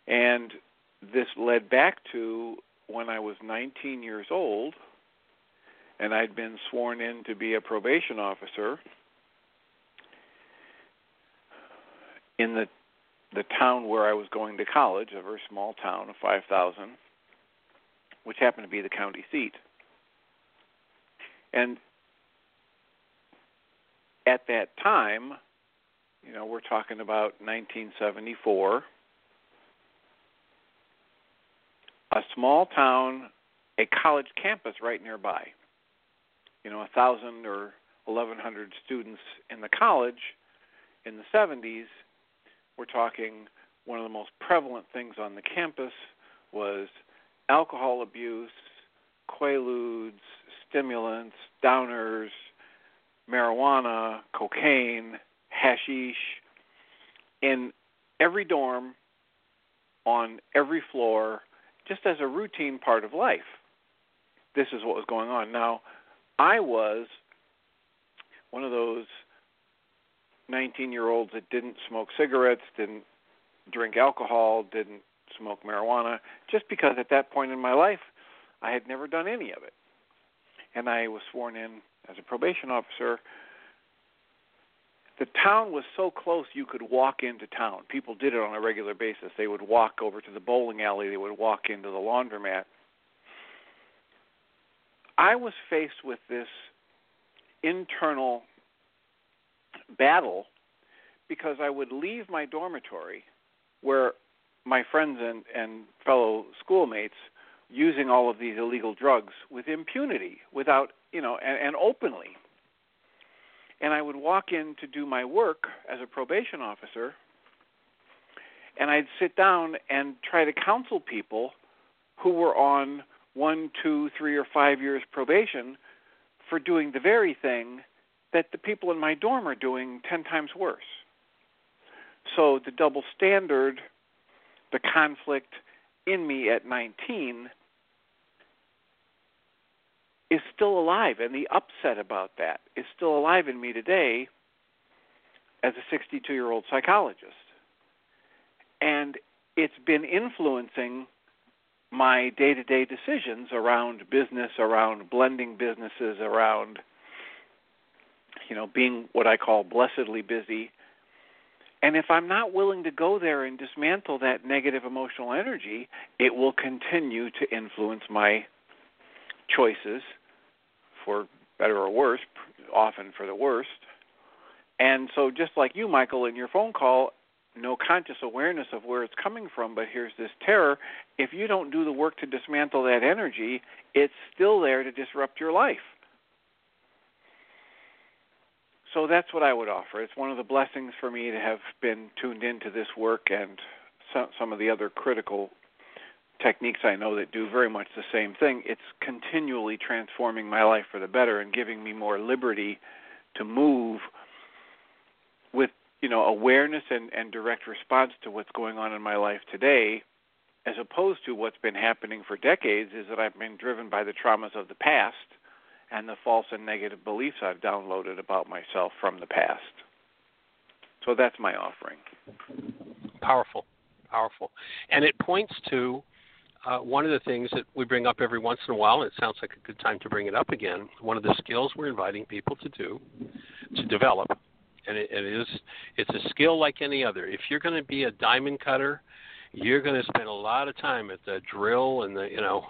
And this led back to when I was 19 years old and I'd been sworn in to be a probation officer in the the town where I was going to college, a very small town of 5,000, which happened to be the county seat. And at that time, you know, we're talking about 1974, a small town, a college campus right nearby. You know, a thousand or 1,100 students in the college in the 70s we're talking one of the most prevalent things on the campus was alcohol abuse, quaaludes, stimulants, downers, marijuana, cocaine, hashish in every dorm on every floor just as a routine part of life. This is what was going on. Now, I was one of those 19 year olds that didn't smoke cigarettes, didn't drink alcohol, didn't smoke marijuana, just because at that point in my life I had never done any of it. And I was sworn in as a probation officer. The town was so close you could walk into town. People did it on a regular basis. They would walk over to the bowling alley, they would walk into the laundromat. I was faced with this internal battle because I would leave my dormitory where my friends and, and fellow schoolmates using all of these illegal drugs with impunity, without you know, and, and openly. And I would walk in to do my work as a probation officer, and I'd sit down and try to counsel people who were on one, two, three, or five years probation for doing the very thing that the people in my dorm are doing 10 times worse. So the double standard, the conflict in me at 19 is still alive, and the upset about that is still alive in me today as a 62 year old psychologist. And it's been influencing my day to day decisions around business, around blending businesses, around you know, being what I call blessedly busy. And if I'm not willing to go there and dismantle that negative emotional energy, it will continue to influence my choices for better or worse, often for the worst. And so, just like you, Michael, in your phone call, no conscious awareness of where it's coming from, but here's this terror. If you don't do the work to dismantle that energy, it's still there to disrupt your life so that's what I would offer. It's one of the blessings for me to have been tuned into this work and some, some of the other critical techniques I know that do very much the same thing. It's continually transforming my life for the better and giving me more liberty to move with you know awareness and, and direct response to what's going on in my life today as opposed to what's been happening for decades is that I've been driven by the traumas of the past and the false and negative beliefs I've downloaded about myself from the past. So that's my offering. Powerful, powerful. And it points to uh, one of the things that we bring up every once in a while, and it sounds like a good time to bring it up again. One of the skills we're inviting people to do, to develop, and it, it is it's a skill like any other. If you're going to be a diamond cutter, you're going to spend a lot of time at the drill and the you know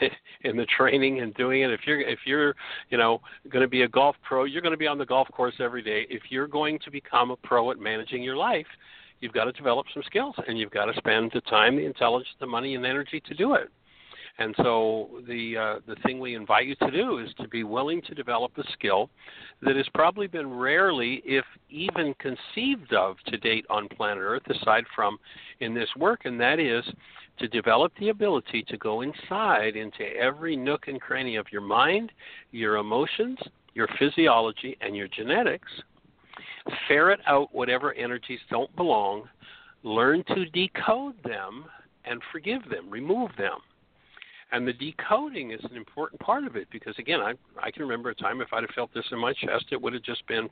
in the training and doing it if you're if you're you know going to be a golf pro you're going to be on the golf course every day if you're going to become a pro at managing your life you've got to develop some skills and you've got to spend the time the intelligence the money and the energy to do it and so the uh, the thing we invite you to do is to be willing to develop a skill that has probably been rarely, if even conceived of to date on planet Earth, aside from in this work, and that is to develop the ability to go inside into every nook and cranny of your mind, your emotions, your physiology, and your genetics. Ferret out whatever energies don't belong, learn to decode them, and forgive them, remove them. And the decoding is an important part of it because again i i can remember a time if i'd have felt this in my chest it would have just been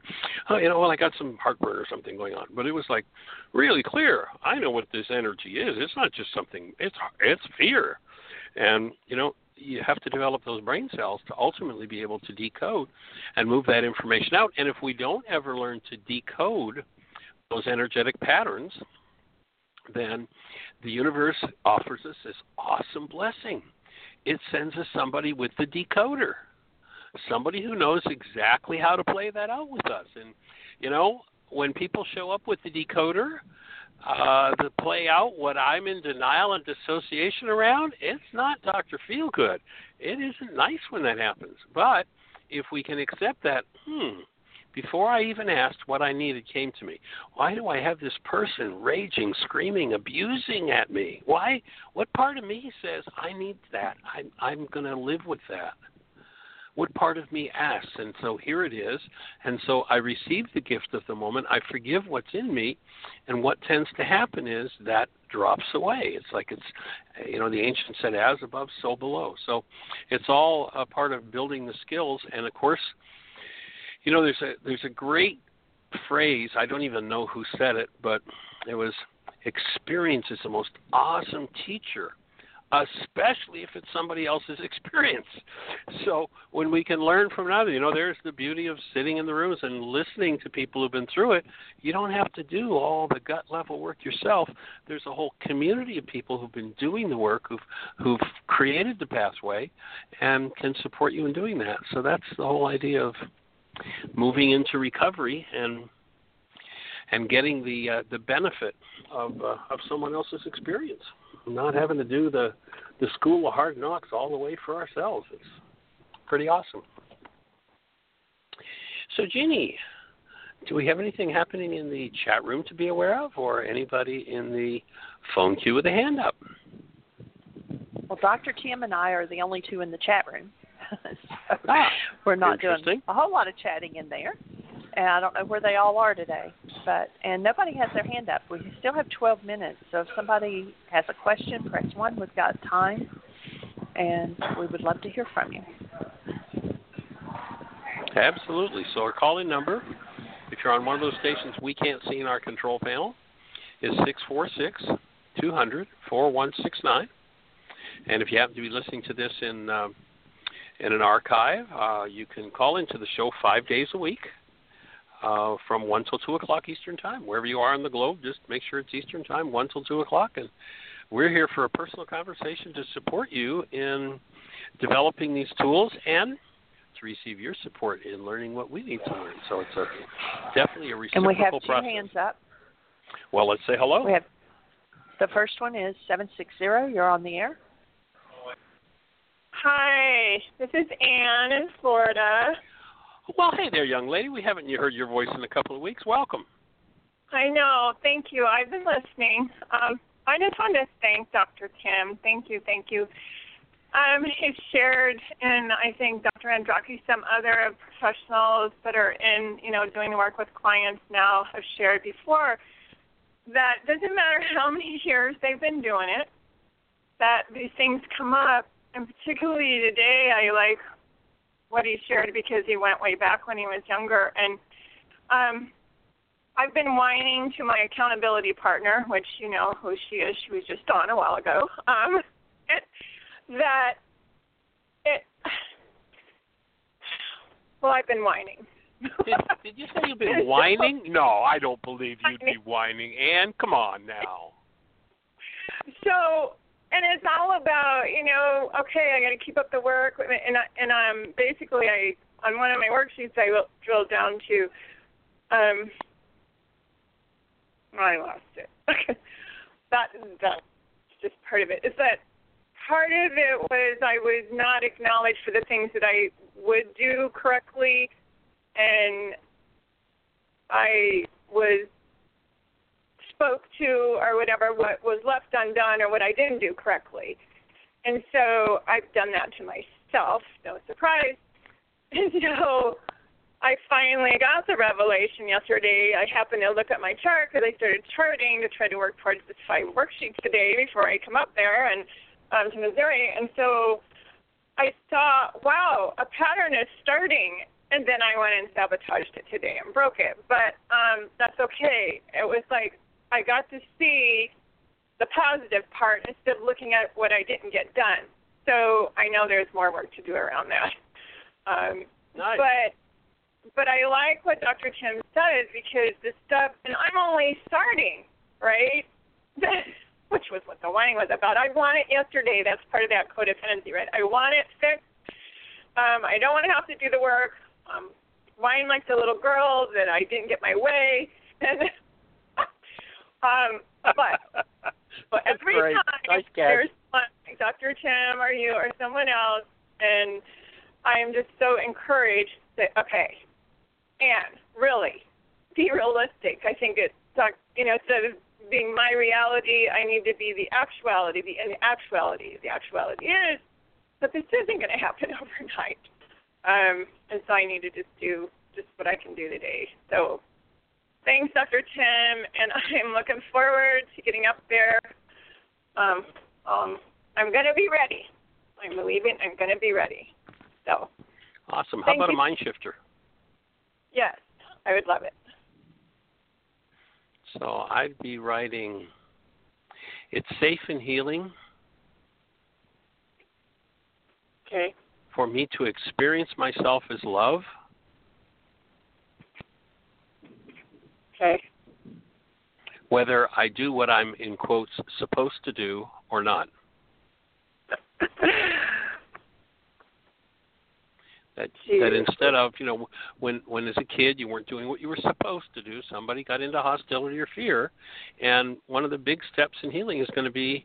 oh you know well i got some heartburn or something going on. But it was like really clear. I know what this energy is. It's not just something it's it's fear. And you know you have to develop those brain cells to ultimately be able to decode and move that information out and if we don't ever learn to decode those energetic patterns then the universe offers us this awesome blessing it sends us somebody with the decoder, somebody who knows exactly how to play that out with us. And you know, when people show up with the decoder uh, to play out what I'm in denial and dissociation around, it's not Dr. Feelgood. It isn't nice when that happens. But if we can accept that, hmm, before I even asked what I needed came to me. Why do I have this person raging, screaming, abusing at me? Why? What part of me says I need that? I'm, I'm going to live with that. What part of me asks? And so here it is. And so I receive the gift of the moment. I forgive what's in me. And what tends to happen is that drops away. It's like it's, you know, the ancient said, as above, so below. So it's all a part of building the skills. And of course, you know, there's a there's a great phrase. I don't even know who said it, but it was experience is the most awesome teacher, especially if it's somebody else's experience. So when we can learn from another, you know, there's the beauty of sitting in the rooms and listening to people who've been through it. You don't have to do all the gut level work yourself. There's a whole community of people who've been doing the work, who've who've created the pathway, and can support you in doing that. So that's the whole idea of moving into recovery and and getting the uh, the benefit of uh, of someone else's experience, not having to do the the school of hard knocks all the way for ourselves. It's pretty awesome. So, Jeanie, do we have anything happening in the chat room to be aware of, or anybody in the phone queue with a hand up? Well, Dr. Tim and I are the only two in the chat room. so ah, we're not doing a whole lot of chatting in there. And I don't know where they all are today. But and nobody has their hand up. We still have 12 minutes. So if somebody has a question, press 1. We've got time. And we would love to hear from you. Absolutely. So our calling number, if you're on one of those stations we can't see in our control panel, is 646 200 4169. And if you happen to be listening to this in uh, in an archive. Uh, you can call into the show five days a week uh, from 1 till 2 o'clock Eastern Time. Wherever you are on the globe, just make sure it's Eastern Time, 1 till 2 o'clock. And we're here for a personal conversation to support you in developing these tools and to receive your support in learning what we need to learn. So it's a definitely a reciprocal process. And we have two process. hands up. Well, let's say hello. We have the first one is 760. You're on the air. Hi, this is Anne in Florida. Well, hey there, young lady. We haven't heard your voice in a couple of weeks. Welcome. I know. Thank you. I've been listening. Um, I just want to thank Dr. Tim. Thank you. Thank you. Um, he shared, and I think Dr. Andraki, some other professionals that are in, you know, doing work with clients now have shared before that doesn't matter how many years they've been doing it, that these things come up and particularly today, I like what he shared because he went way back when he was younger. And um, I've been whining to my accountability partner, which you know who she is. She was just on a while ago. Um, it, that it. Well, I've been whining. did, did you say you've been whining? No, I don't believe you'd be whining. Anne, come on now. so and it's all about you know okay I got to keep up the work and I, and um basically I on one of my worksheets I drilled down to um I lost it. Okay. That that's just part of it. Is that part of it was I was not acknowledged for the things that I would do correctly, and I was spoke to or whatever what was left undone or what I didn't do correctly. And so I've done that to myself, no surprise. And so I finally got the revelation yesterday. I happened to look at my chart because I started charting to try to work towards this five worksheets today before I come up there and um, to Missouri. And so I saw, wow, a pattern is starting. And then I went and sabotaged it today and broke it. But um, that's okay. It was like I got to see the positive part instead of looking at what I didn't get done. So I know there's more work to do around that. Um, nice. But but I like what Dr. Tim says because the stuff, and I'm only starting, right? Which was what the whining was about. I want it yesterday. That's part of that codependency, right? I want it fixed. Um, I don't want to have to do the work. Um, whine like the little girl that I didn't get my way. And um, but but every great. time nice there's one, like Dr. Tim or you or someone else, and I am just so encouraged that okay, and really be realistic. I think it's you know instead of being my reality, I need to be the actuality. The and the actuality, the actuality is that this isn't going to happen overnight. Um, and so I need to just do just what I can do today. So thanks, Dr. Tim, and I'm looking forward to getting up there. Um, um, I'm going to be ready. I'm believing I'm going to be ready. So. Awesome. How about you. a mind shifter? Yes, I would love it. So I'd be writing, it's safe and healing. Okay. For me to experience myself as love. Okay. Whether I do what I'm in quotes supposed to do or not. that Jeez. that instead of you know when when as a kid you weren't doing what you were supposed to do somebody got into hostility or fear and one of the big steps in healing is going to be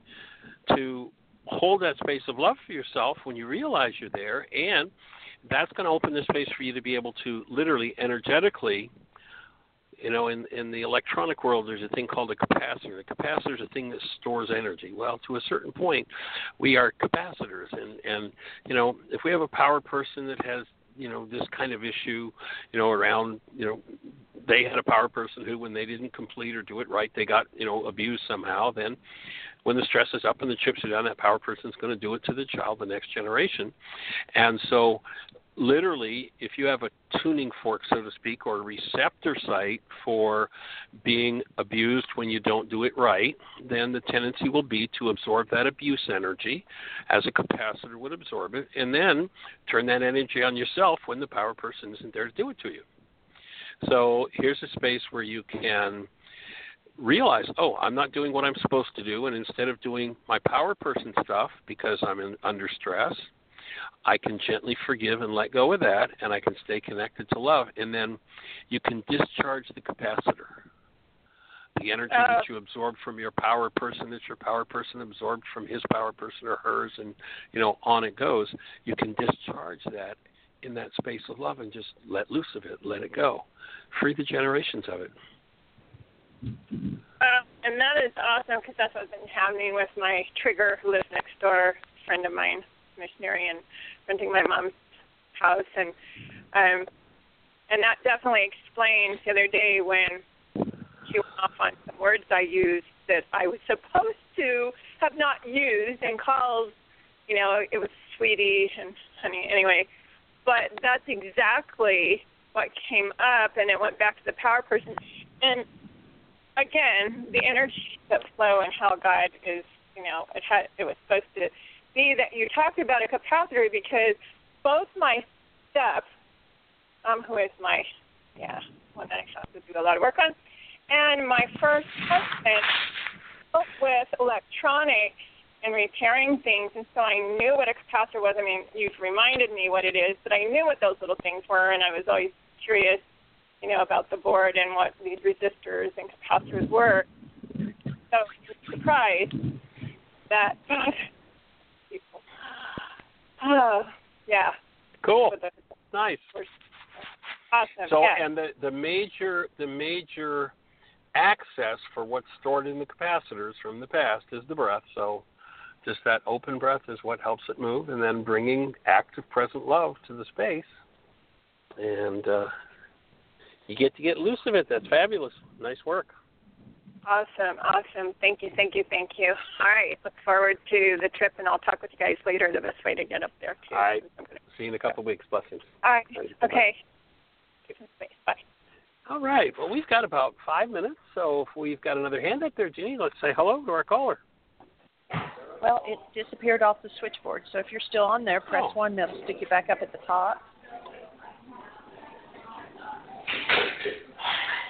to hold that space of love for yourself when you realize you're there and that's going to open the space for you to be able to literally energetically you know, in in the electronic world, there's a thing called a capacitor. A capacitor is a thing that stores energy. Well, to a certain point, we are capacitors, and and you know, if we have a power person that has you know this kind of issue, you know, around you know, they had a power person who, when they didn't complete or do it right, they got you know abused somehow. Then, when the stress is up and the chips are down, that power person is going to do it to the child, the next generation, and so literally, if you have a tuning fork, so to speak, or a receptor site for being abused when you don't do it right, then the tendency will be to absorb that abuse energy as a capacitor would absorb it, and then turn that energy on yourself when the power person isn't there to do it to you. So here's a space where you can realize, oh, I'm not doing what I'm supposed to do, and instead of doing my power person stuff because I'm in, under stress, I can gently forgive and let go of that, and I can stay connected to love. And then you can discharge the capacitor. The energy Uh, that you absorbed from your power person, that your power person absorbed from his power person or hers, and you know on it goes. You can discharge that in that space of love and just let loose of it, let it go, free the generations of it. Uh, and that is awesome because that's what's been happening with my trigger who lives next door, friend of mine, missionary, and renting my mom's house, and um, and that definitely explains the other day when she went off on some words I used that I was supposed to have not used and calls, you know, it was sweetie and honey. Anyway, but that's exactly what came up, and it went back to the power person, and again, the energy that flow and how God is, you know, it had it was supposed to be that you talked about a capacitor because both my step, um, who is my yeah, one that I have to do a lot of work on, and my first husband with electronics and repairing things, and so I knew what a capacitor was. I mean, you've reminded me what it is, but I knew what those little things were, and I was always curious, you know, about the board and what these resistors and capacitors were. So I was surprised that. Uh, yeah. Cool. The- Nice. Awesome. So yeah. and the the major the major access for what's stored in the capacitors from the past is the breath. So just that open breath is what helps it move, and then bringing active present love to the space, and uh, you get to get loose of it. That's fabulous. Nice work. Awesome, awesome. Thank you, thank you, thank you. All right, look forward to the trip, and I'll talk with you guys later. The best way to get up there too. All right. Gonna- See you in a couple of weeks. Blessings. All right. All right, bye-bye. Okay. Keep in space. Bye. All right. Well, we've got about five minutes, so if we've got another hand up there, Jeanie, let's say hello to our caller. Well, it disappeared off the switchboard. So if you're still on there, press Oh. one. That'll stick you back up at the top.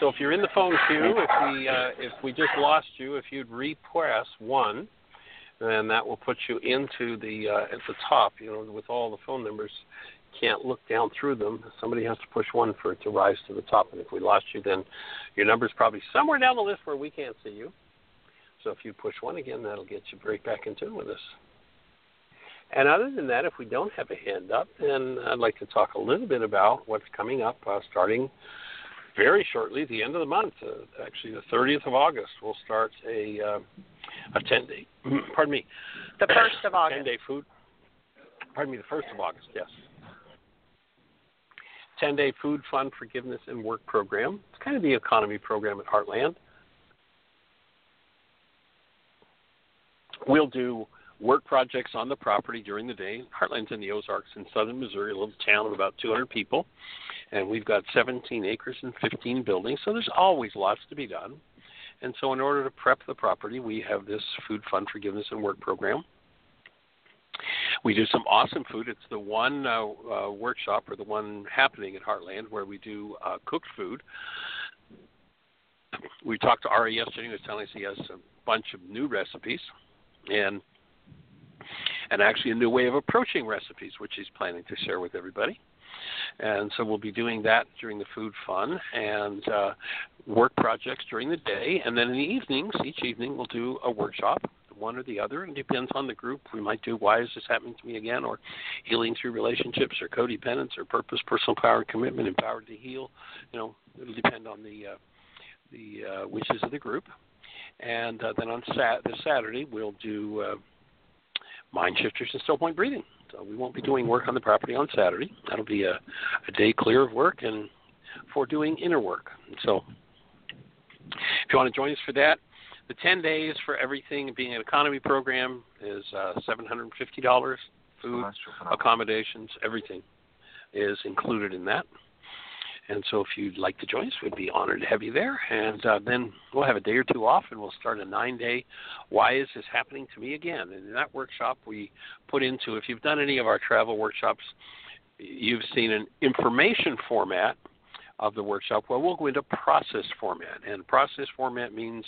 So if you're in the phone queue, if we uh, if we just lost you, if you'd repress one, then that will put you into the uh, at the top. You know, with all the phone numbers, can't look down through them. Somebody has to push one for it to rise to the top. And if we lost you, then your number's probably somewhere down the list where we can't see you. So if you push one again, that'll get you right back in tune with us. And other than that, if we don't have a hand up, then I'd like to talk a little bit about what's coming up uh, starting very shortly, the end of the month, uh, actually the 30th of August, we'll start a uh, a 10 day, pardon me, The first of August. 10 day food, pardon me, the 1st of August, yes. 10 day food fund forgiveness and work program. It's kind of the economy program at Heartland. We'll do work projects on the property during the day. Heartland's in the Ozarks in southern Missouri, a little town of about 200 people. And we've got 17 acres and 15 buildings, so there's always lots to be done. And so, in order to prep the property, we have this Food Fund Forgiveness and Work program. We do some awesome food. It's the one uh, uh, workshop or the one happening at Heartland where we do uh, cooked food. We talked to Ari yesterday. He was telling us he has a bunch of new recipes and and actually a new way of approaching recipes, which he's planning to share with everybody. And so we'll be doing that during the food fun and uh, work projects during the day, and then in the evenings, each evening we'll do a workshop, one or the other. It depends on the group. We might do Why is this happening to me again, or Healing through relationships, or Codependence, or Purpose, Personal Power, and Commitment, Empowered to Heal. You know, it'll depend on the uh, the uh, wishes of the group. And uh, then on sat- this Saturday we'll do uh, Mind Shifters and Still Point Breathing. So we won't be doing work on the property on Saturday. That'll be a, a day clear of work and for doing inner work. So if you want to join us for that, the 10 days for everything being an economy program is uh, $750. Food, accommodations, everything is included in that. And so if you'd like to join us, we'd be honored to have you there. And uh, then we'll have a day or two off and we'll start a nine day Why is this happening to me again? And in that workshop, we put into, if you've done any of our travel workshops, you've seen an information format of the workshop Well, we'll go into process format. And process format means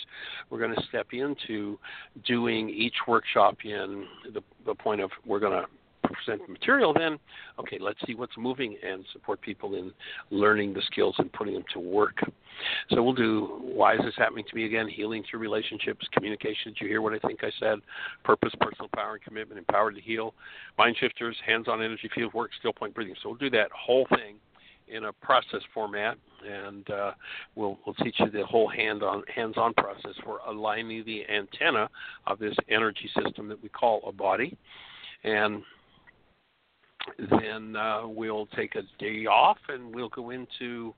we're going to step into doing each workshop in the, the point of we're going to present the material, then, okay, let's see what's moving and support people in learning the skills and putting them to work. So we'll do why is this happening to me again? Healing through relationships, communication. Did you hear what I think I said? Purpose, personal power, and commitment, empowered to heal. Mind shifters, hands-on energy field work, still point breathing. So we'll do that whole thing in a process format, and uh, we'll we'll teach you the whole hand-on hands-on process for aligning the antenna of this energy system that we call a body, and then uh, we'll take a day off and we'll go into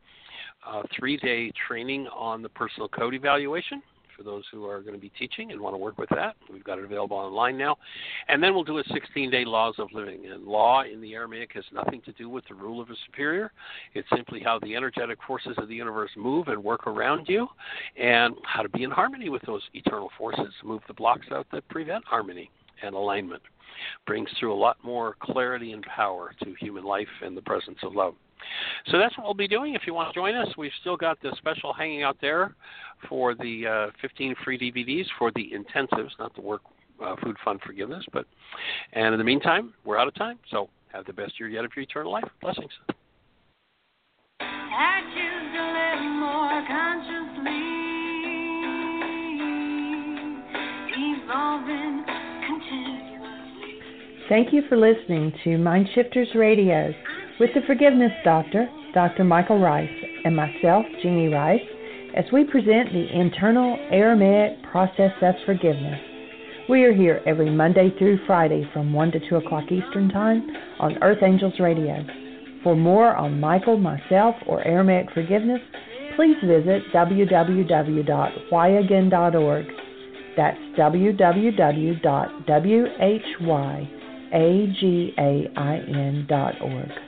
a three day training on the personal code evaluation for those who are going to be teaching and want to work with that. We've got it available online now. And then we'll do a 16 day laws of living. And law in the Aramaic has nothing to do with the rule of a superior, it's simply how the energetic forces of the universe move and work around you and how to be in harmony with those eternal forces, move the blocks out that prevent harmony and alignment brings through a lot more clarity and power to human life and the presence of love. So that's what we'll be doing. If you want to join us, we've still got the special hanging out there for the uh, 15 free DVDs for the intensives, not the work uh, food fund forgiveness. But and in the meantime, we're out of time. So have the best year yet of your eternal life. Blessings. Consciously, evolving continuously. Thank you for listening to Mind Shifters Radio with the Forgiveness Doctor, Dr. Michael Ryce, and myself, Jeanie Ryce, as we present the internal Aramaic process of forgiveness. We are here every Monday through Friday from 1 to 2 o'clock Eastern Time on Earth Angels Radio. For more on Michael, myself, or Aramaic forgiveness, please visit www.whyagain.org. That's www.whyagain.org.